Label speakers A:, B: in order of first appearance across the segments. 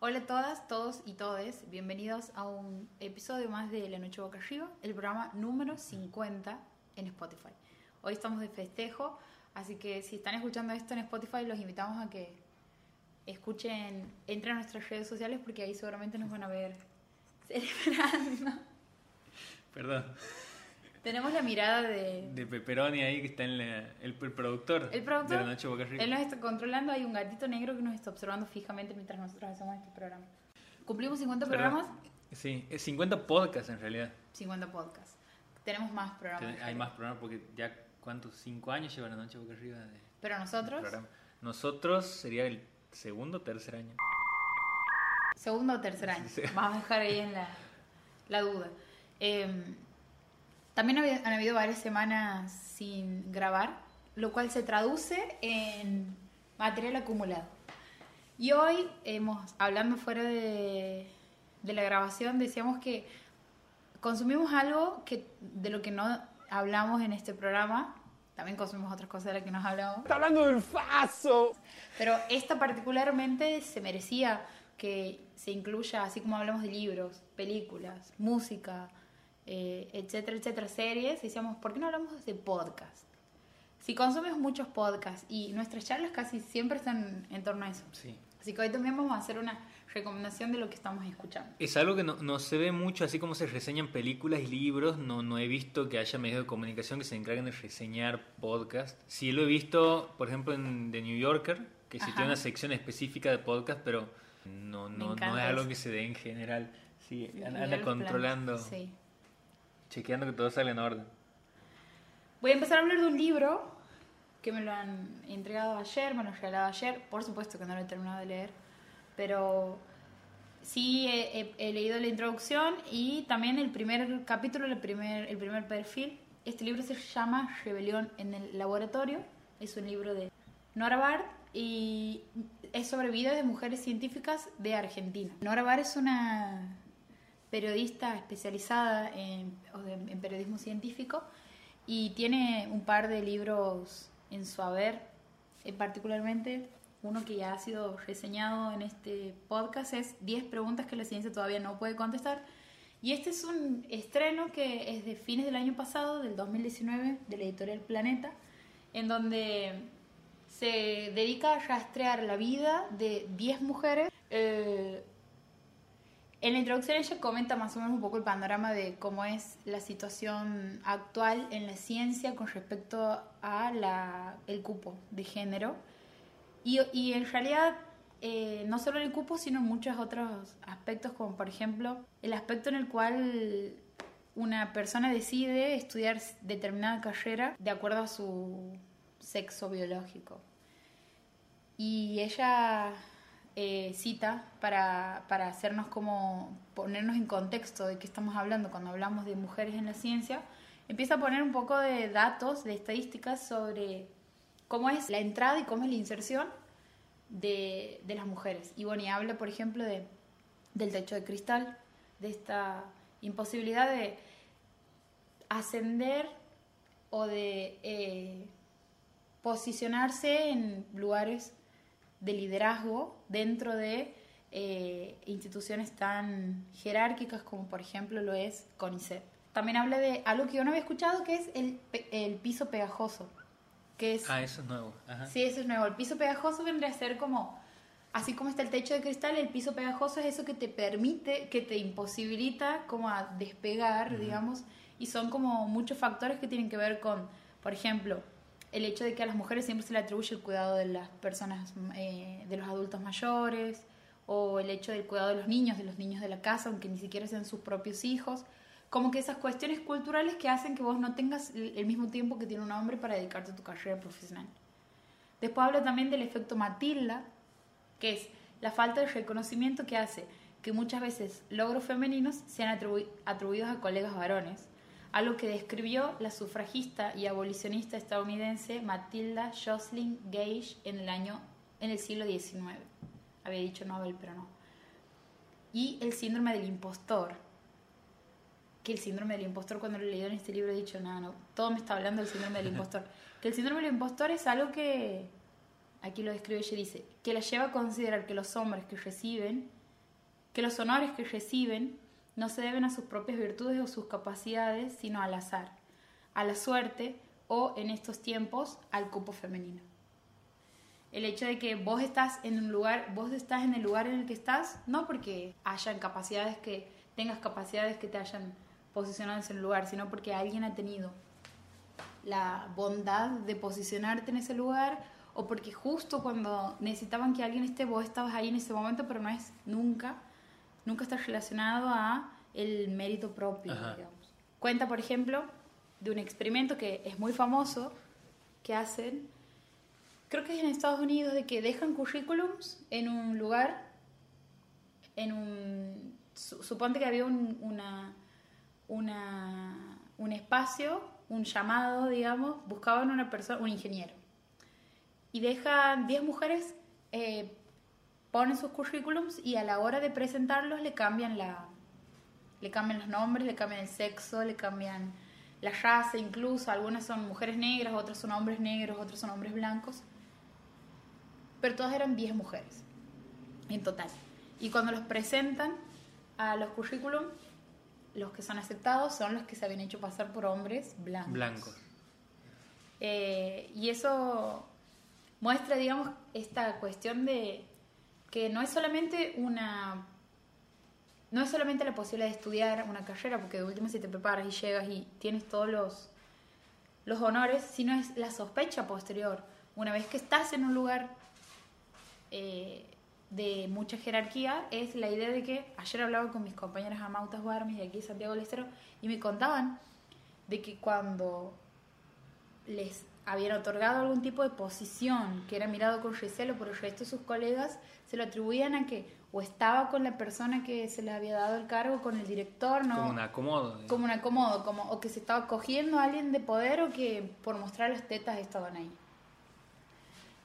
A: Hola a todas, todos y todes. Bienvenidos a un episodio más de La Noche Boca Arriba, el programa número 50 en Spotify. Hoy estamos de festejo, así que si están escuchando esto en Spotify, los invitamos a que escuchen, entren a nuestras redes sociales porque ahí seguramente nos van a ver celebrando.
B: Perdón.
A: Tenemos la mirada de...
B: De Pepperoni ahí que está en la- el, el productor.
A: El productor,
B: De la noche boca arriba.
A: Él nos está controlando, hay un gatito negro que nos está observando fijamente mientras nosotros hacemos este programa. Cumplimos 50
B: Pero-
A: programas,
B: Sí, es 50 podcasts en realidad.
A: 50 podcasts. Tenemos más programas.
B: Hay más programas porque ya, ¿cuántos? ¿Cinco años lleva la noche boca arriba de,
A: Pero nosotros?
B: Nosotros sería el segundo o tercer año.
A: segundo o tercer año. Vamos a dejar ahí en la, la duda. Eh, también han habido varias semanas sin grabar, lo cual se traduce en material acumulado. Y hoy hemos, hablando fuera de, de la grabación, decíamos que consumimos algo que de lo que no hablamos en este programa. También consumimos otras cosas de las que nos hablamos.
C: Está hablando del faso.
A: Pero esta particularmente se merecía que se incluya, así como hablamos de libros, películas, música, eh, etcétera, etcétera, series, decíamos, ¿por qué no hablamos de podcast? Si consumes muchos podcasts y nuestras charlas casi siempre están en torno a eso.
B: Sí.
A: Así que hoy también vamos a hacer una recomendación de lo que estamos escuchando.
B: Es algo que no, no se ve mucho, así como se reseñan películas y libros, no, no he visto que haya medios de comunicación que se encarguen de reseñar podcast. Sí lo he visto, por ejemplo, en The New Yorker, que sí
A: Ajá.
B: tiene una sección específica de podcast, pero no, no, no es algo que se dé en general. Sí, anda controlando,
A: Sí.
B: Chequeando que todo salga en orden.
A: Voy a empezar a hablar de un libro que me lo han entregado ayer, me lo han regalado ayer. Por supuesto que no lo he terminado de leer, pero sí he, he- he leído la introducción y también el primer capítulo, el primer, el primer perfil. Este libro se llama Rebelión en el Laboratorio. Es un libro de Nora Bard y es sobre vidas de mujeres científicas de Argentina. Nora Bard es una periodista especializada en, periodismo científico y tiene un par de libros en su haber, eh, particularmente uno que ya ha sido reseñado en este podcast es 10 preguntas que la ciencia todavía no puede contestar. Y este es un estreno que es de fines del año pasado, del 2019, de la editorial Planeta, en donde se dedica a rastrear la vida de 10 mujeres. Eh, en la introducción ella comenta más o menos un poco el panorama de cómo es la situación actual en la ciencia con respecto a la, el cupo de género. Y, y en realidad eh, no solo en el cupo, sino en muchos otros aspectos, como por ejemplo el aspecto en el cual una persona decide estudiar determinada carrera de acuerdo a su sexo biológico. Y ella eh, cita para, para hacernos como ponernos en contexto de qué estamos hablando cuando hablamos de mujeres en la ciencia, empieza a poner un poco de datos, de estadísticas sobre cómo es la entrada y cómo es la inserción de, de las mujeres. Y bueno, y habla, por ejemplo, de, del techo de cristal, de esta imposibilidad de ascender o de eh, posicionarse en lugares de liderazgo dentro de eh, instituciones tan jerárquicas como por ejemplo lo es CONICET. También habla de algo que yo no había escuchado que es el, el piso pegajoso, que es
B: Ah, eso es nuevo. Ajá.
A: Sí, eso es nuevo. El piso pegajoso vendría a ser como, así como está el techo de cristal, el piso pegajoso es eso que te permite, que te imposibilita como a despegar, digamos, y son como muchos factores que tienen que ver con, por ejemplo, el hecho de que a las mujeres siempre se le atribuye el cuidado de las personas, eh, de los adultos mayores, o el hecho del cuidado de los niños, de los niños de la casa, aunque ni siquiera sean sus propios hijos. Como que esas cuestiones culturales que hacen que vos no tengas el mismo tiempo que tiene un hombre para dedicarte a tu carrera profesional. Después habla también del efecto Matilda, que es la falta de reconocimiento que hace que muchas veces logros femeninos sean atribu- atribuidos a colegas varones, algo que describió la sufragista y abolicionista estadounidense Matilda Jocelyn Gage en el año en el siglo XIX. Había dicho Nobel, pero no. Y el síndrome del impostor, que el síndrome del impostor cuando lo he leído en este libro he dicho, nada, no, todo me está hablando del síndrome del impostor. Que el síndrome del impostor es algo que, aquí lo describe ella, dice, que la lleva a considerar que los hombres que reciben que los honores que reciben no se deben a sus propias virtudes o sus capacidades, sino al azar, a la suerte o, en estos tiempos, al cupo femenino. El hecho de que vos estás en un lugar, vos estás en el lugar en el que estás, no porque hayan capacidades que tengas capacidades que te hayan posicionado en ese lugar, sino porque alguien ha tenido la bondad de posicionarte en ese lugar o porque justo cuando necesitaban que alguien esté, vos estabas ahí en ese momento, pero no es nunca, nunca está relacionado a el mérito propio,
B: Ajá.
A: digamos. Cuenta, por ejemplo, de un experimento que es muy famoso que hacen, creo que es en Estados Unidos, de que dejan currículums en un lugar, en un, su- suponte que había un, una, una, un espacio, un llamado, digamos, buscaban una persona, un ingeniero. Y dejan 10 mujeres, eh, ponen sus currículums y a la hora de presentarlos le cambian la le cambian los nombres, le cambian el sexo, le cambian la raza incluso, algunas son mujeres negras, otras son hombres negros, otros son hombres blancos. Pero todas eran 10 mujeres en total. Y cuando los presentan a los currículum, los que son aceptados son los que se habían hecho pasar por hombres blancos.
B: Blancos.
A: Eh, y eso muestra, digamos, esta cuestión de que no es solamente una. No es solamente la posibilidad de estudiar una carrera, porque de última si te preparas y llegas y tienes todos los, los honores, sino es la sospecha posterior. Una vez que estás en un lugar eh, de mucha jerarquía, es la idea de que ayer hablaba con mis compañeras Amautas Guarmes y aquí Santiago del Estero y me contaban de que cuando les habían otorgado algún tipo de posición que era mirado con recelo por el resto de sus colegas, se lo atribuían a que o estaba con la persona que se les había dado el cargo, con el director, ¿no?
B: Como un acomodo.
A: como un acomodo, como, o que se estaba cogiendo a alguien de poder o que por mostrar las tetas estaban ahí.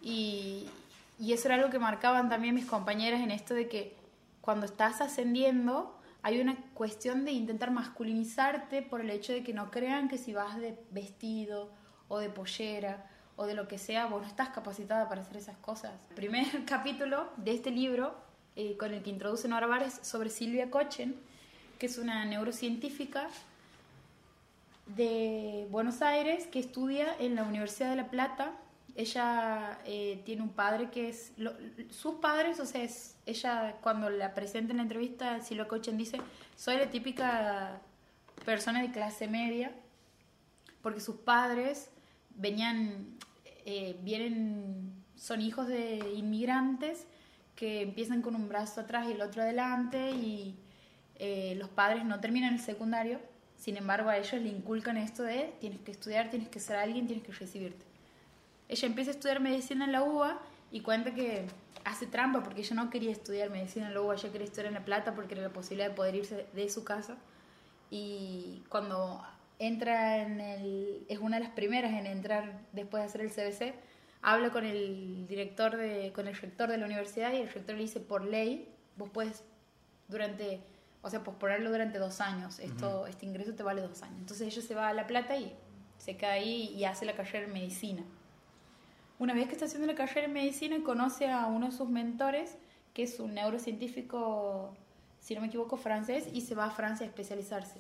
A: Y, y eso era algo que marcaban también mis compañeras en esto de que cuando estás ascendiendo hay una cuestión de intentar masculinizarte por el hecho de que no crean que si vas de vestido o de pollera o de lo que sea, vos no estás capacitada para hacer esas cosas. El primer capítulo de este libro, eh, con el que introduce Nora Vares, sobre Silvia Cochen, que es una neurocientífica de Buenos Aires que estudia en la Universidad de La Plata. Ella eh, tiene un padre que es... sus padres, o sea, ella cuando la presenta en la entrevista, Silvia Cochen dice, soy la típica persona de clase media, porque sus padres venían, eh, vienen, son hijos de inmigrantes que empiezan con un brazo atrás y el otro adelante y eh, los padres no terminan el secundario, sin embargo a ellos le inculcan esto de tienes que estudiar, tienes que ser alguien, tienes que recibirte. Ella empieza a estudiar medicina en la UBA y cuenta que hace trampa porque ella no quería estudiar medicina en la UBA, ella quería estudiar en La Plata porque era la posibilidad de poder irse de su casa y cuando entra en el es una de las primeras en entrar después de hacer el CBC habla con el director de con el rector de la universidad y el rector le dice por ley vos puedes durante o sea posponerlo durante dos años. Esto este ingreso te vale dos años entonces ella se va a la plata y se queda ahí y hace la carrera en medicina. Una vez que está haciendo la carrera en medicina conoce a uno de sus mentores que es un neurocientífico si no me equivoco, francés y se va a Francia a especializarse.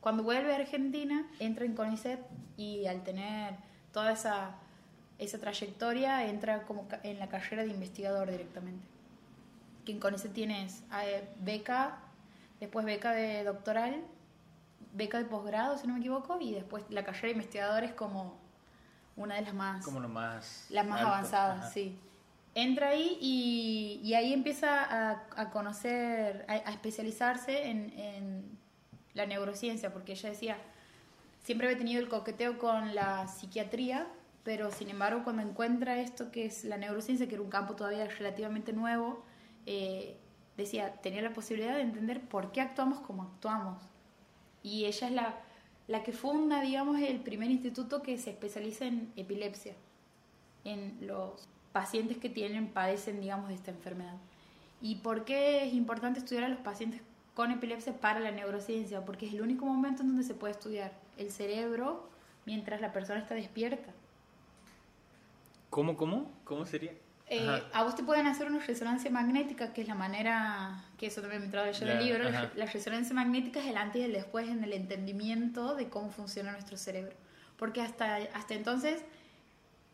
A: Cuando vuelve a Argentina, entra en CONICET y al tener toda esa, esa trayectoria, entra como en la carrera de investigador directamente. Que en CONICET tienes eh, beca, después beca de doctoral, beca de posgrado, si no me equivoco, y después la carrera de investigador es como una de las más
B: Como lo más.
A: las más
B: alto.
A: avanzadas,
B: Ajá.
A: sí. Entra ahí y, y ahí empieza a, a conocer, a, a especializarse en, en la neurociencia, porque ella decía, siempre había tenido el coqueteo con la psiquiatría, pero sin embargo cuando encuentra esto que es la neurociencia, que era un campo todavía relativamente nuevo, eh, decía, tenía la posibilidad de entender por qué actuamos como actuamos. Y ella es la, la que funda, digamos, el primer instituto que se especializa en epilepsia en los pacientes que tienen, padecen, digamos, de esta enfermedad. ¿Y por qué es importante estudiar a los pacientes con epilepsia para la neurociencia? Porque es el único momento en donde se puede estudiar el cerebro mientras la persona está despierta.
B: ¿Cómo, cómo? ¿Cómo sería?
A: Eh, a vos te pueden hacer una resonancia magnética, que es la manera, que eso también me trae ayer
B: La-
A: el libro, la,
B: ajá.
A: la resonancia magnética es el antes y el después en el entendimiento de cómo funciona nuestro cerebro. Porque hasta, hasta entonces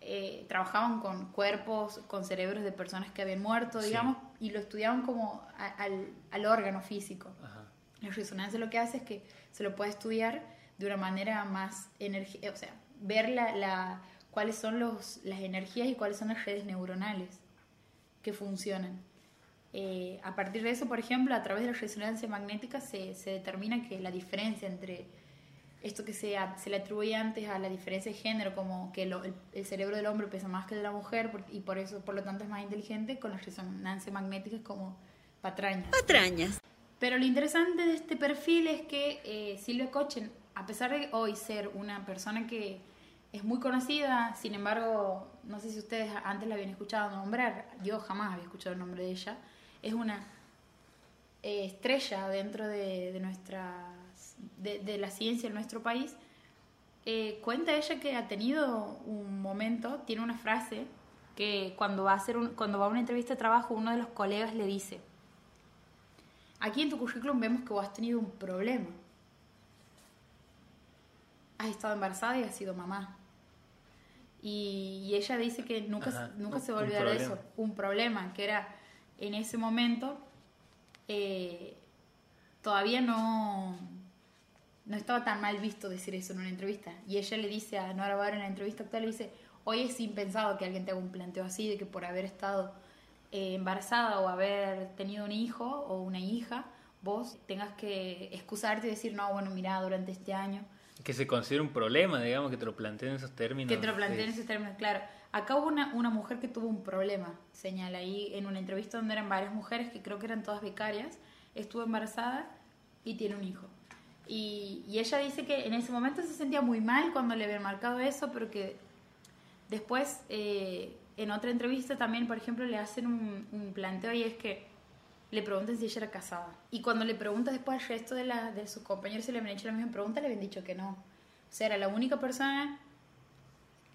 A: eh, trabajaban con cuerpos, con cerebros de personas que habían muerto,
B: Sí.
A: Y lo estudiaban como a- al, al órgano físico.
B: Ajá.
A: La resonancia lo que hace es que se lo puede estudiar de una manera más energía, o sea, ver la, la- cuáles son los, las energías y cuáles son las redes neuronales que funcionan. Eh, a partir de eso, por ejemplo, a través de la resonancia magnética se, se determina que la diferencia entre esto que se, se le atribuye antes a la diferencia de género, como que lo- el, el cerebro del hombre pesa más que el de la mujer por- y por eso, por lo tanto, es más inteligente, con la resonancia magnética es como patraña.
D: patrañas.
A: Pero lo interesante de este perfil es que eh, Silvia Cochen, a pesar de hoy ser una persona que es muy conocida, sin embargo, no sé si ustedes antes la habían escuchado nombrar, yo jamás había escuchado el nombre de ella, es una eh, estrella dentro de, de nuestras de, de la ciencia en nuestro país. Eh, cuenta ella que ha tenido un momento, tiene una frase que cuando va a hacer un- cuando va a una entrevista de trabajo uno de los colegas le dice Aquí en tu currículum vemos que vos has tenido un problema. Has estado embarazada y has sido mamá. Y, y ella dice que nunca,
B: Ajá,
A: nunca
B: un-
A: se va a olvidar de eso. Un problema, que era en ese momento eh, todavía no, no estaba tan mal visto decir eso en una entrevista. Y ella le dice a Nora Bar en la entrevista actual, le dice, hoy es impensado que alguien te haga un planteo así, de que por haber estado eh, embarazada o haber tenido un hijo o una hija, vos tengas que excusarte y decir, no, bueno, mira, durante este año,
B: Que se considera un problema, digamos, que te lo planteen en esos términos.
A: que te lo planteen en
B: es-
A: esos términos, claro. Acá hubo una, una mujer que tuvo un problema, señala ahí en una entrevista donde eran varias mujeres, que creo que eran todas becarias, estuvo embarazada y tiene un hijo. Y, y ella dice que en ese momento se sentía muy mal cuando le habían marcado eso, pero que después eh, en otra entrevista también, por ejemplo, le hacen un, un planteo y es que le preguntan si ella era casada. Y cuando le pregunta después al resto de, la, de sus compañeros si le habían hecho la misma pregunta, le habían dicho que no. O sea, era la única persona,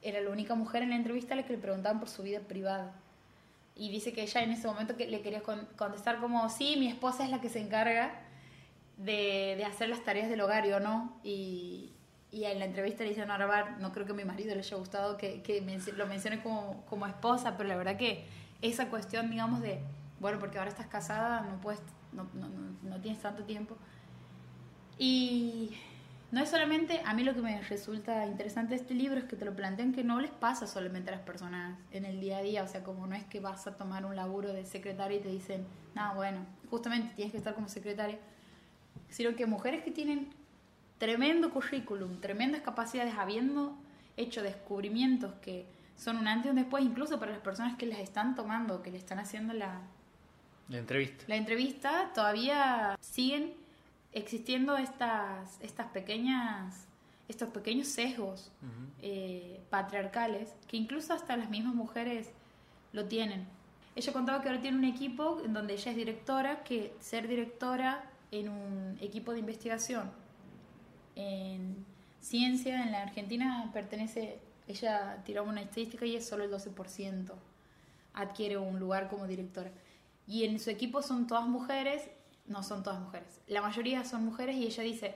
A: era la única mujer en la entrevista a la que le preguntaban por su vida privada. Y dice que ella en ese momento que le quería con- contestar como, sí, mi esposa es la que se encarga de, hacer las tareas del hogar, yo no. Y, y en la entrevista le dice a Nora Bar, no creo que a mi marido le haya gustado que, que lo mencione como, como esposa, pero la verdad que esa cuestión, digamos, de, bueno, porque ahora estás casada, no puedes, no, no, no tienes tanto tiempo. Y no es solamente, a mí lo que me resulta interesante de este libro es que te lo plantean que no les pasa solamente a las personas en el día a día, o sea, como no es que vas a tomar un laburo de secretaria y te dicen, no, bueno, justamente tienes que estar como secretaria, sino que mujeres que tienen tremendo currículum, tremendas capacidades, habiendo hecho descubrimientos que son un antes y un después, incluso para las personas que las están tomando, que le están haciendo la,
B: La entrevista.
A: la entrevista, todavía siguen existiendo estas, estas pequeñas, estos pequeños sesgos
B: Ujú.
A: eh, patriarcales que incluso hasta las mismas mujeres lo tienen. Ella contaba que ahora tiene un equipo en donde ella es directora, que ser directora en un equipo de investigación en ciencia en la Argentina pertenece, ella tiró una estadística y es solo el 12% adquiere un lugar como directora. Y en su equipo son todas mujeres, no son todas mujeres, la mayoría son mujeres y ella dice,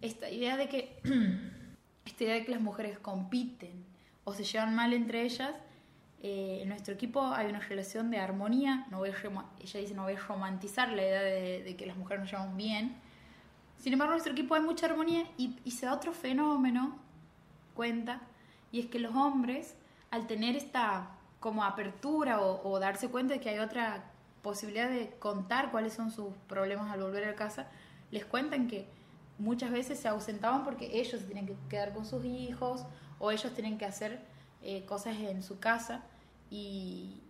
A: esta idea de que, esta idea de que las mujeres compiten o se llevan mal entre ellas, eh, en nuestro equipo hay una relación de armonía, no voy a ella dice, no voy a romantizar la idea de, que las mujeres nos llevamos bien, sin embargo, en nuestro equipo hay mucha armonía y, se da otro fenómeno, cuenta, y es que los hombres, al tener esta como apertura o, o darse cuenta de que hay otra posibilidad de contar cuáles son sus problemas al volver a casa, les cuentan que muchas veces se ausentaban porque ellos se tienen que quedar con sus hijos o ellos tienen que hacer eh, cosas en su casa y,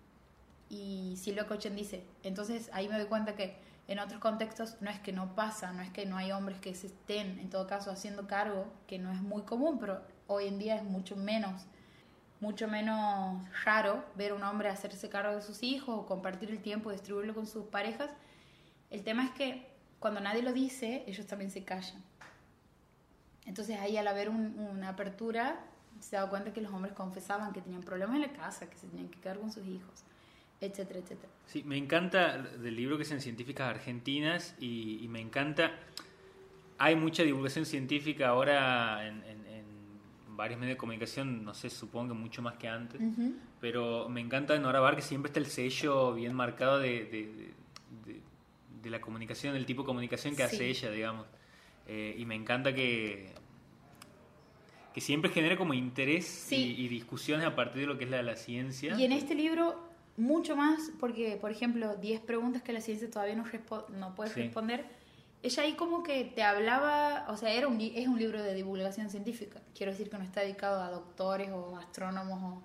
A: y Silvia Cochen dice, entonces ahí me doy cuenta que en otros contextos no es que no pasa, no es que no hay hombres que se estén en todo caso haciendo cargo, que no es muy común, pero hoy en día es mucho menos mucho menos raro ver a un hombre hacerse cargo de sus hijos o compartir el tiempo, distribuirlo con sus parejas. El tema es que cuando nadie lo dice, ellos también se callan. Entonces ahí al haber un- una apertura, se da cuenta que los hombres confesaban que tenían problemas en la casa, que se tenían que quedar con sus hijos. etcétera, etcétera.
B: Sí, me encanta del libro que es en Científicas Argentinas y, y me encanta. Hay mucha divulgación científica ahora en, en- en varios medios de comunicación, no sé, supongo que mucho más que antes, pero me encanta en Nora Bar que siempre está el sello bien marcado de, de, de- de- de la comunicación, del tipo de comunicación que hace ella, digamos. Eh, y me encanta que, que siempre genere como interés
A: Sí.
B: y, y discusiones a partir de lo que es la, la ciencia.
A: Y en este libro, mucho más, porque, por ejemplo, 10 preguntas que la ciencia todavía no, no puede
B: Sí.
A: responder. Ella ahí como que te hablaba, o sea, era un, es un libro de divulgación científica. Quiero decir que no está dedicado a doctores o astrónomos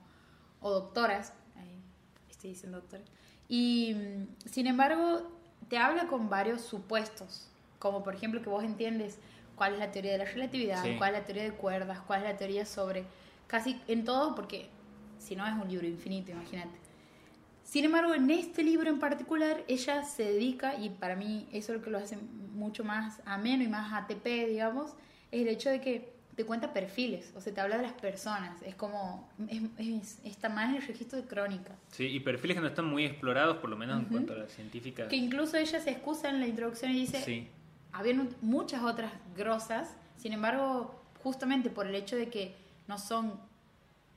A: o, o doctoras. Ahí estoy diciendo doctores. Y, mm, sin embargo, te habla con varios supuestos. Como, por ejemplo, que vos entiendes cuál es la teoría de la relatividad,
B: Sí.
A: cuál es la teoría de cuerdas, cuál es la teoría sobre... Casi en todo, porque si no es un libro infinito, imagínate. Sin embargo, en este libro en particular, ella se dedica, y para mí eso es lo que lo hace mucho más ameno y más ATP, digamos, es el hecho de que te cuenta perfiles, o sea, te habla de las personas, es como, es, es- está más en el registro de crónica.
B: Sí, y perfiles que no están muy explorados, por lo menos en
A: Ujú.
B: cuanto a la científica.
A: Que incluso ella se excusa en la introducción y dice,
B: Sí,
A: habían muchas otras grosas, sin embargo, justamente por el hecho de que no son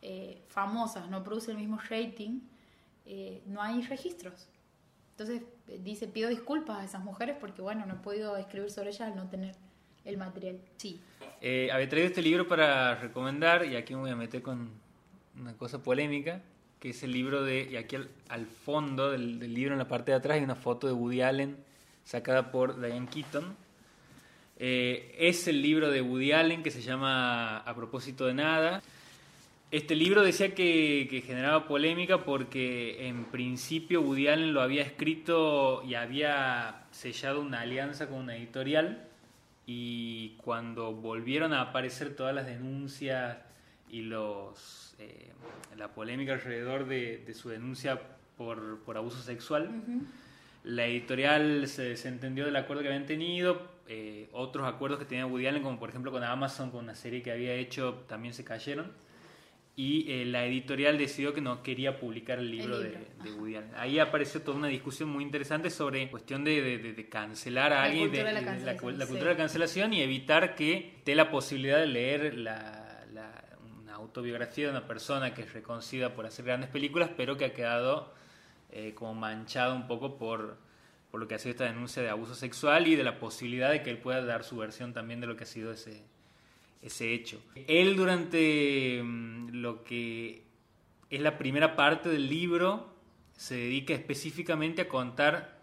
A: eh, famosas, no producen el mismo rating, eh, no hay registros. Entonces eh, dice, pido disculpas a esas mujeres porque, bueno, no he podido escribir sobre ellas al no tener el material. Sí.
B: Eh, había traído este libro para recomendar, y aquí me voy a meter con una cosa polémica, que es el libro de, y aquí al, al fondo del, del libro, en la parte de atrás, hay una foto de Woody Allen sacada por Diane Keaton. Eh, es el libro de Woody Allen que se llama A propósito de nada. Este libro decía que, generaba polémica porque en principio Woody Allen lo había escrito y había sellado una alianza con una editorial y cuando volvieron a aparecer todas las denuncias y los eh, la polémica alrededor de, de su denuncia por, por abuso sexual, la editorial se desentendió del acuerdo que habían tenido, eh, otros acuerdos que tenía Woody Allen, como por ejemplo con Amazon, con una serie que había hecho, también se cayeron. Y eh, la editorial decidió que no quería publicar el libro,
A: libro,
B: de, de Woody Allen. Ahí apareció toda una discusión muy interesante sobre cuestión de, de- de- cancelar a
A: La
B: alguien,
A: cultura de la
B: la,
A: sí.
B: cultura de la cancelación y evitar que esté la posibilidad de leer la, la- una autobiografía de una persona que es reconocida por hacer grandes películas, pero que ha quedado eh, como manchado un poco por, por lo que ha sido esta denuncia de abuso sexual y de la posibilidad de que él pueda dar su versión también de lo que ha sido ese, ese hecho. Él durante mm, lo que es la primera parte del libro se dedica específicamente a contar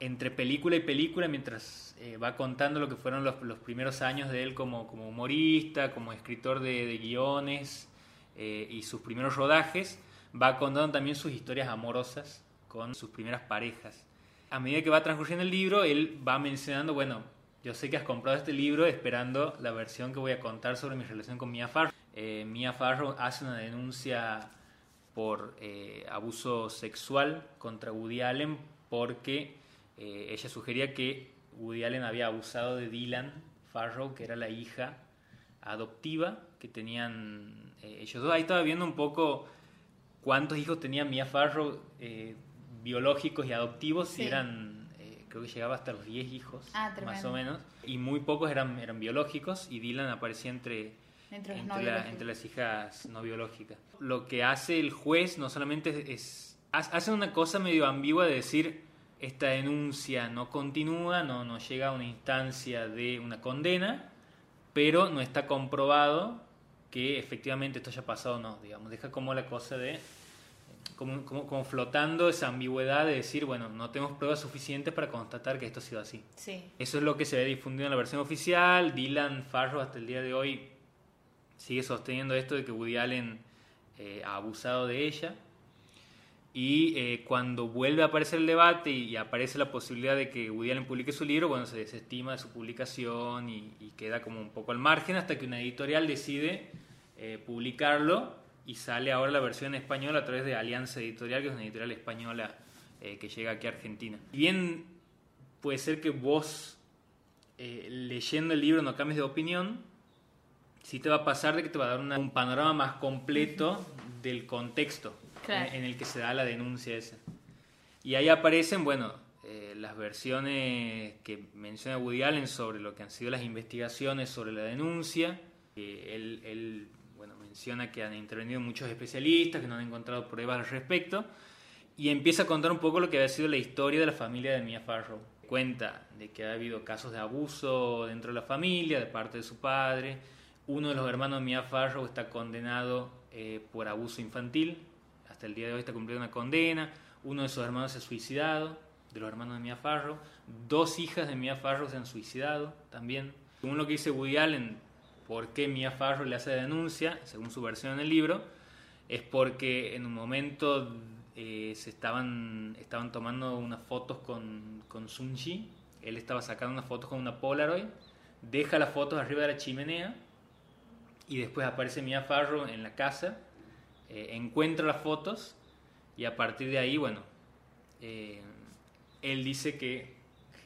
B: entre película y película mientras eh, va contando lo que fueron los, primeros años de él como, como humorista, como escritor de, de guiones eh, y sus primeros rodajes, va contando también sus historias amorosas con sus primeras parejas. A medida que va transcurriendo el libro, él va mencionando, bueno, yo sé que has comprado este libro esperando la versión que voy a contar sobre mi relación con Mia Farrow. Eh, Mia Farrow hace una denuncia por eh, abuso sexual contra Woody Allen porque eh, ella sugería que Woody Allen había abusado de Dylan Farrow, que era la hija adoptiva que tenían ellos dos. Ahí estaba viendo un poco cuántos hijos tenía Mia Farrow eh, biológicos y adoptivos,
A: Sí.
B: y eran, eh, creo que llegaba hasta los 10 hijos,
A: Ah,
B: más o menos, y muy pocos eran, eran biológicos, y Dylan aparecía entre,
A: Entre
B: la- las hijas no biológicas. Lo que hace el juez no solamente es, es- ha- hace una cosa medio ambigua de decir esta denuncia no continúa, no, no llega a una instancia de una condena, pero no está comprobado que efectivamente esto haya pasado o no, digamos, deja como la cosa de como, como, como flotando esa ambigüedad de decir, bueno, no tenemos pruebas suficientes para constatar que esto ha sido así.
A: Sí.
B: Eso es lo que se ve difundido en la versión oficial. Dylan Farrow hasta el día de hoy sigue sosteniendo esto de que Woody Allen eh, ha abusado de ella. Y eh, cuando vuelve a aparecer el debate y, y aparece la posibilidad de que Woody Allen publique su libro, bueno, se desestima de su publicación y, y queda como un poco al margen hasta que una editorial decide eh, publicarlo y sale ahora la versión en español a través de Alianza Editorial, que es una editorial española eh, que llega aquí a Argentina. Si Bien, puede ser que vos eh, leyendo el libro no cambies de opinión, sí te va a pasar de que te va a dar una- un panorama más completo del contexto.
A: Claro.
B: en, en el que se da la denuncia esa. Y ahí aparecen, bueno, eh, las versiones que menciona Woody Allen sobre lo que han sido las investigaciones sobre la denuncia. Bueno, menciona que han intervenido muchos especialistas, que no han encontrado pruebas al respecto. Y empieza a contar un poco lo que había sido la historia de la familia de Mia Farrow. Cuenta de que ha habido casos de abuso dentro de la familia, de parte de su padre. Uno de los hermanos de Mia Farrow está condenado eh, por abuso infantil. Hasta el día de hoy está cumpliendo una condena. Uno de sus hermanos se ha suicidado, de los hermanos de Mia Farrow. Dos hijas de Mia Farrow se han suicidado también. Según lo que dice Woody Allen, por qué Mia Farrow le hace denuncia, según su versión en el libro, es porque en un momento eh, se estaban, estaban tomando unas fotos con, con Sunji. Él estaba sacando unas fotos con una Polaroid, deja las fotos arriba de la chimenea y después aparece Mia Farrow en la casa, eh, encuentra las fotos y a partir de ahí, bueno, eh, él dice que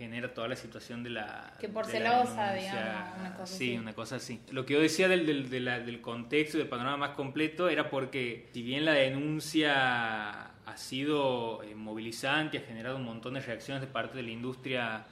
B: genera toda la situación de la...
A: Que por celosa, digamos, una cosa
B: Sí,
A: así.
B: una cosa así. Lo que yo decía del, del, de la- del contexto y del panorama más completo era porque si bien la denuncia ha sido eh, movilizante, ha generado un montón de reacciones de parte de la industria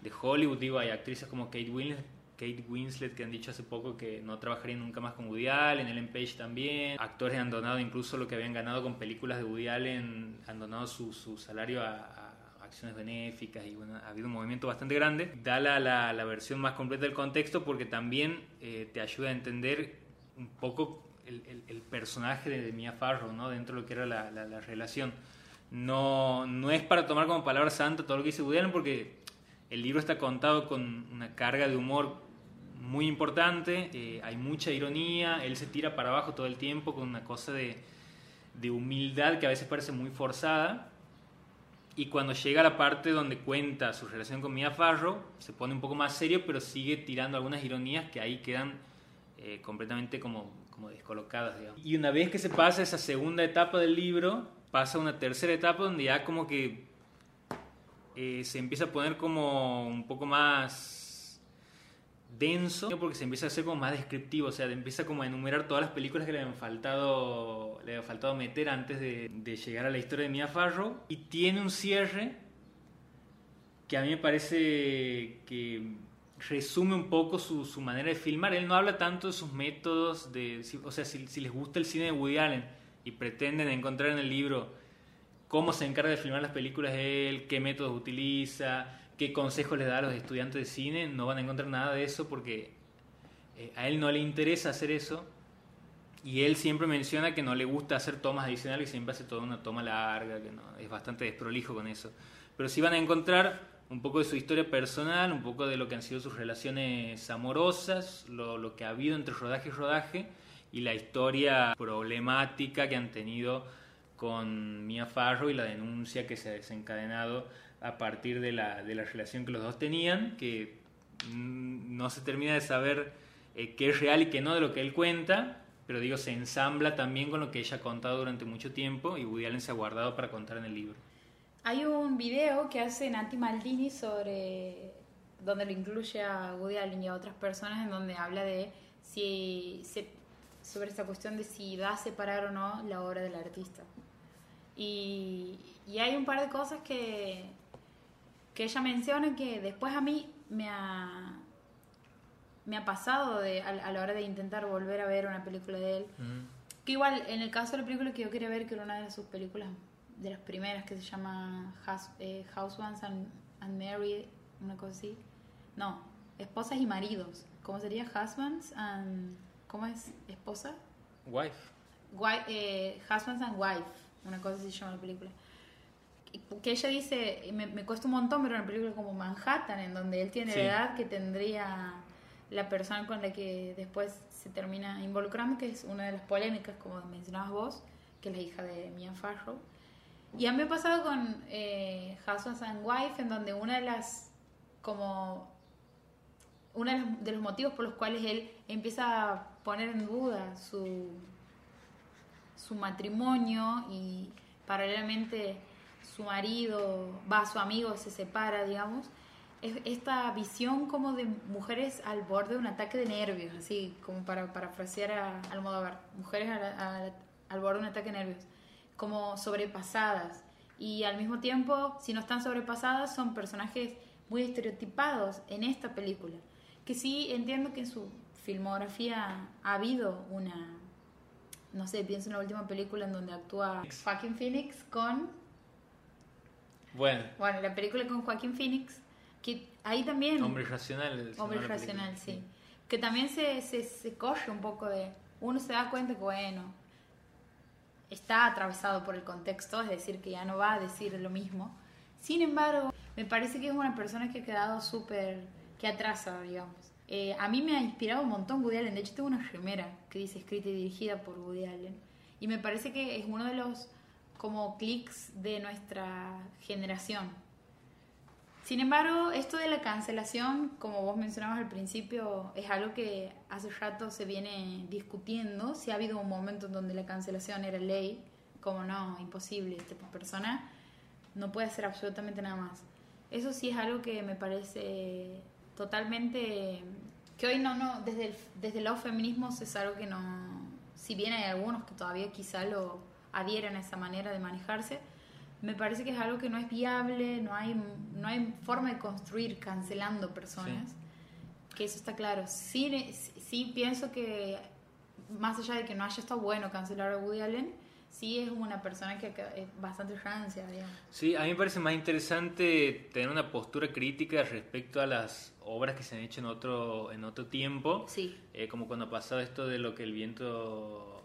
B: de Hollywood, digo, hay actrices como Kate Winslet, Kate Winslet que han dicho hace poco que no trabajarían nunca más con Woody Allen, Ellen Page también, actores han donado incluso lo que habían ganado con películas de Woody Allen, han donado su, su salario a, a acciones benéficas y bueno, ha habido un movimiento bastante grande. Da la, la, la versión más completa del contexto porque también eh, te ayuda a entender un poco el, el- el personaje de Mia Farrow, ¿no? Dentro de lo que era la- la relación. No, no es para tomar como palabra santa todo lo que dice Woody Allen porque el libro está contado con una carga de humor muy importante, eh, hay mucha ironía, él se tira para abajo todo el tiempo con una cosa de, de humildad que a veces parece muy forzada. Y cuando llega a la parte donde cuenta su relación con Mia Farrow, se pone un poco más serio, pero sigue tirando algunas ironías que ahí quedan eh, completamente como, como descolocadas. digamos. Y una vez que se pasa esa segunda etapa del libro, pasa una tercera etapa donde ya como que eh, se empieza a poner como un poco más denso porque se empieza a hacer como más descriptivo, o sea, empieza como a enumerar todas las películas que le habían faltado, le había faltado meter antes de, llegar a la historia de Mia Farrow y tiene un cierre que a mí me parece que resume un poco su, su manera de filmar. Él no habla tanto de sus métodos, de, si- o sea, si, si les gusta el cine de Woody Allen y pretenden encontrar en el libro cómo se encarga de filmar las películas él, qué métodos utiliza, qué consejos le da a los estudiantes de cine, no van a encontrar nada de eso porque eh, a él no le interesa hacer eso y él siempre menciona que no le gusta hacer tomas adicionales y siempre hace toda una toma larga, que no, es bastante desprolijo con eso. Pero sí van a encontrar un poco de su historia personal, un poco de lo que han sido sus relaciones amorosas, lo, lo que ha habido entre rodaje y rodaje y la historia problemática que han tenido con Mia Farrow y la denuncia que se ha desencadenado a partir de la, de la relación que los dos tenían, que mm, no se termina de saber eh, qué es real y qué no de lo que él cuenta, pero digo, se ensambla también con lo que ella ha contado durante mucho tiempo y Woody Allen se ha guardado para contar en el libro.
A: Hay un video que hace Nati Maldini sobre donde lo incluye a Woody Allen y a otras personas en donde habla de si se- sobre esta cuestión de si da a separar o no la obra del artista. Y, y hay un par de cosas que, que ella menciona que después a mí me ha, me ha pasado de, a, a la hora de intentar volver a ver una película de él. Que igual, en el caso de la película que yo quería ver, que era una de sus películas, de las primeras, que se llama House, eh, Housewives and, and Married, una cosa así. No, Esposas y Maridos. ¿Cómo sería? Husbands and... ¿Cómo es? ¿Esposa?
B: Wife.
A: Wi- eh, Husbands and Wife, una cosa así se llama la película. Que- ella dice, me, me cuesta un montón ver una película como Manhattan, en donde él tiene
B: Sí.
A: la edad que tendría la persona con la que después se termina involucrando, que es una de las polémicas, como mencionabas vos, que es la hija de Mia Farrow. Y a mí me ha pasado con eh, and Wife, en donde una de las, como, uno de los, de los motivos por los cuales él empieza a poner en duda su, su matrimonio y paralelamente su marido, va, su amigo se separa, digamos, es esta visión como de mujeres al borde de un ataque de nervios, así como para parafrasear a Almodóvar, mujeres al, al- al borde de un ataque de nervios. como sobrepasadas. Y al mismo tiempo, si no están sobrepasadas, son personajes muy estereotipados en esta película. Que sí entiendo que en su filmografía ha habido una, no sé, pienso en la última película en donde actúa Joaquin Phoenix con,
B: Bueno,
A: bueno, la película con Joaquin Phoenix, que ahí también...
B: Hombre Racional.
A: Hombre racional,
B: película,
A: sí. Que también se, se, se coge un poco de... Uno se da cuenta que, bueno, está atravesado por el contexto, es decir, que ya no va a decir lo mismo. Sin embargo, me parece que es una persona que ha quedado súper... que atrasa, digamos. Eh, a mí me ha inspirado un montón Woody Allen. De hecho, tengo una remera que dice escrita y dirigida por Woody Allen. Y me parece que es uno de los como clics de nuestra generación. Sin embargo, esto de la cancelación, como vos mencionabas al principio, es algo que hace rato se viene discutiendo. Si ha habido un momento en donde la cancelación era ley, como no, imposible, esta persona no puede hacer absolutamente nada más. Eso sí es algo que me parece totalmente que hoy no no desde el, desde el lado feminismo es algo que no si bien hay algunos que todavía quizá lo adhieren a esa manera de manejarse me parece que es algo que no es viable no hay no hay forma de construir cancelando personas que eso está claro. Sí sí pienso que más allá de que no haya estado bueno cancelar a Woody Allen sí es una persona que es bastante rancia digamos.
B: Sí, a mí me parece más interesante tener una postura crítica respecto a las obras que se han hecho en otro, en otro tiempo,
A: sí.
B: eh, como cuando ha pasado esto de lo que el viento...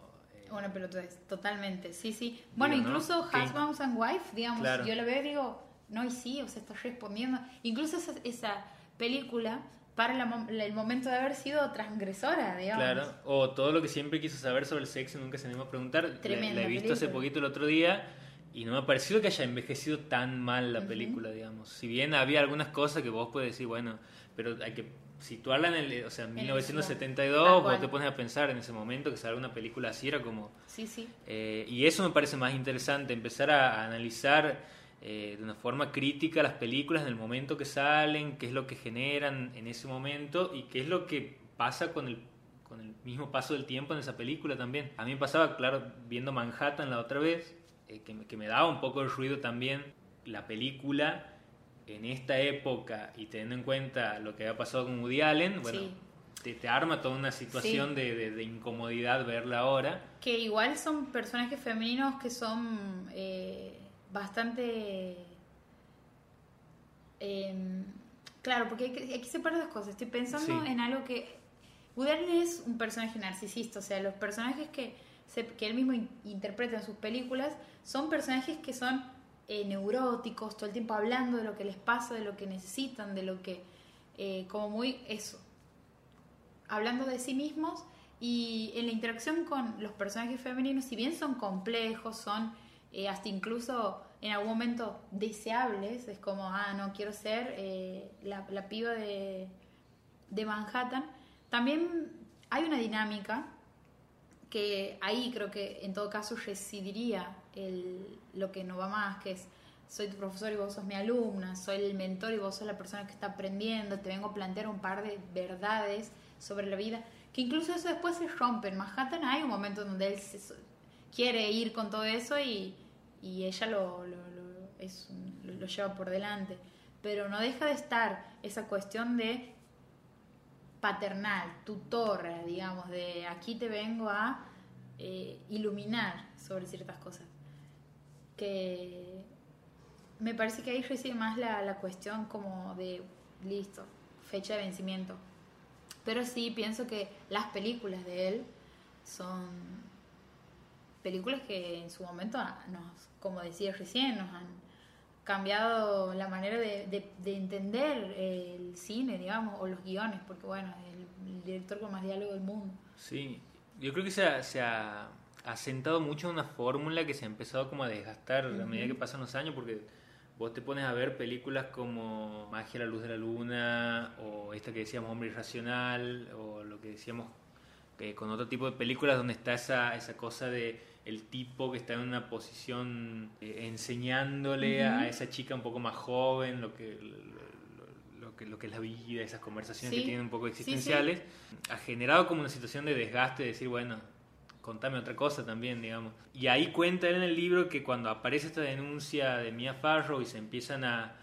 A: Una pelotudez, totalmente, sí, sí. Bueno,
B: Digo, ¿no?
A: incluso
B: Que-
A: Husbands and Wife, digamos,
B: Claro.
A: yo lo veo y digo, no, y sí, o sea, está respondiendo. Incluso esa, esa película, para la el momento de haber sido transgresora, digamos.
B: Claro, o todo lo que siempre quiso saber sobre el sexo y nunca se animó a preguntar.
A: Tremenda
B: La he visto hace
A: película.
B: poquito el otro día y no me ha parecido que haya envejecido tan mal la
A: Ujú.
B: película, digamos. Si bien había algunas cosas que vos puedes decir, bueno, pero hay que situarla en el, o sea, en
A: En el
B: 1972,
A: tal
B: vos
A: cual.
B: te pones a pensar en ese momento que salga una película así, era como...
A: Sí, sí.
B: Eh, y eso me parece más interesante, empezar a, a analizar eh, de una forma crítica las películas en el momento que salen, qué es lo que generan en ese momento y qué es lo que pasa con el, con el mismo paso del tiempo en esa película también. A mí me pasaba, claro, viendo Manhattan la otra vez, eh, que, me- que me daba un poco de ruido también la película en esta época y teniendo en cuenta lo que había pasado con Woody Allen, bueno,
A: Sí.
B: te, te arma toda una situación
A: Sí.
B: de, de- de incomodidad verla ahora.
A: Que igual son personajes femeninos que son eh, bastante... eh, claro, porque hay que, hay que separar dos cosas. Estoy pensando
B: Sí.
A: en algo que... Woody Allen es un personaje narcisista, o sea, los personajes que, se- que él mismo in- interpreta en sus películas son personajes que son eh, neuróticos, todo el tiempo hablando de lo que les pasa, de lo que necesitan, de lo que... eh, como muy eso, hablando de sí mismos y en la interacción con los personajes femeninos, si bien son complejos, son eh, hasta incluso en algún momento deseables, es como, ah, no, quiero ser eh, la, la piba de, de Manhattan, también hay una dinámica que ahí creo que en todo caso residiría lo que no va más, que es soy tu profesor y vos sos mi alumna, soy el mentor y vos sos la persona que está aprendiendo, te vengo a plantear un par de verdades sobre la vida, que incluso eso después se rompe. En Manhattan hay un momento donde él se- quiere ir con todo eso y, y ella lo, lo, lo- es lo- lleva por delante, pero no deja de estar esa cuestión de paternal, tutora, digamos, de aquí te vengo a eh, iluminar sobre ciertas cosas. Que me parece que ahí reside más la, la cuestión como de, listo, fecha de vencimiento. Pero sí pienso que las películas de él son películas que en su momento ah, nos, como decía recién, nos han cambiado la manera de, de- de entender el cine, digamos, o los guiones, porque bueno, el, el director con más diálogo del mundo.
B: Sí, yo creo que se ha, se ha asentado mucho en una fórmula que se ha empezado como a desgastar a medida que pasan los años, porque vos te pones a ver películas como Magia a la luz de la luna, o esta que decíamos Hombre Irracional, o lo que decíamos eh, con otro tipo de películas donde está esa, esa cosa de el tipo que está en una posición eh, enseñándole a esa chica un poco más joven lo que lo, lo que lo que es la vida, esas conversaciones que tienen un poco
A: Sí, sí.
B: existenciales, ha generado como una situación de desgaste, de decir, bueno, contame otra cosa también, digamos. Y ahí cuenta él en el libro que cuando aparece esta denuncia de Mia Farrow y se empiezan a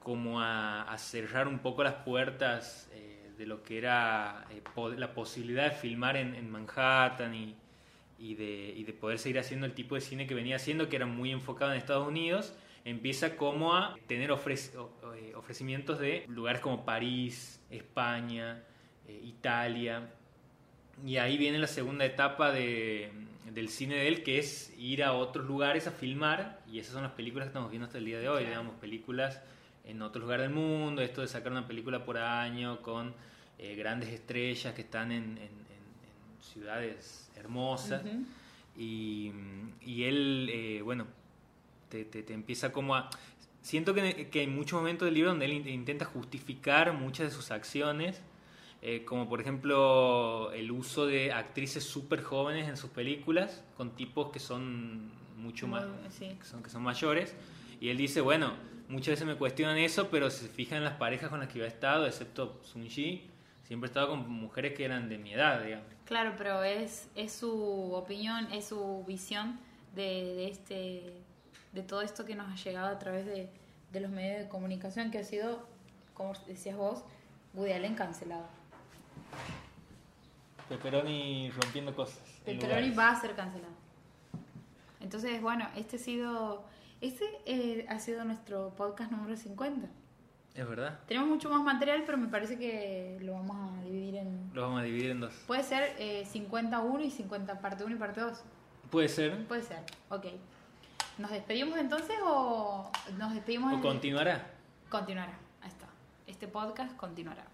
B: como a, cerrar un poco las puertas eh, de lo que era eh, la posibilidad de filmar en, Manhattan y, de, poder seguir haciendo el tipo de cine que venía haciendo, que era muy enfocado en Estados Unidos, empieza como a tener ofrec- eh, ofrecimientos de lugares como París, España, Italia. Y ahí viene la segunda etapa de, del cine de él, que es ir a otros lugares a filmar, y esas son las películas que estamos viendo hasta el día de hoy,
A: Claro.
B: digamos, películas en otro lugar del mundo, esto de sacar una película por año con eh, grandes estrellas que están en, en- en- en ciudades hermosas. Y, y él, eh, bueno, te, te- te empieza como a... Siento que, que hay muchos momentos del libro donde él in- intenta justificar muchas de sus acciones, eh, como por ejemplo el uso de actrices súper jóvenes en sus películas, con tipos que son mucho más,
A: sí.
B: que son, que son mayores. Y él dice, bueno, muchas veces me cuestionan eso, pero si se fijan en las parejas con las que yo he estado, excepto Sun Ji, siempre he estado con mujeres que eran de mi edad, digamos.
A: Claro, pero es, es su opinión, es su visión de, de este de todo esto que nos ha llegado a través de, de los medios de comunicación, que ha sido, como decías vos, Woody Allen cancelado.
B: Pepperoni rompiendo cosas.
A: Pepperoni va a ser cancelado. Entonces, bueno, este ha sido, este eh, ha sido nuestro podcast número 50.
B: Es verdad.
A: Tenemos mucho más material, pero me parece que lo vamos a dividir en...
B: Lo vamos a dividir en dos.
A: Puede ser eh, 51 y 50, parte 1 y parte 2.
B: Puede ser.
A: Puede ser, ok. ¿Nos despedimos entonces o nos despedimos?
B: O
A: en-
B: continuará.
A: Continuará, ahí está. Este podcast continuará.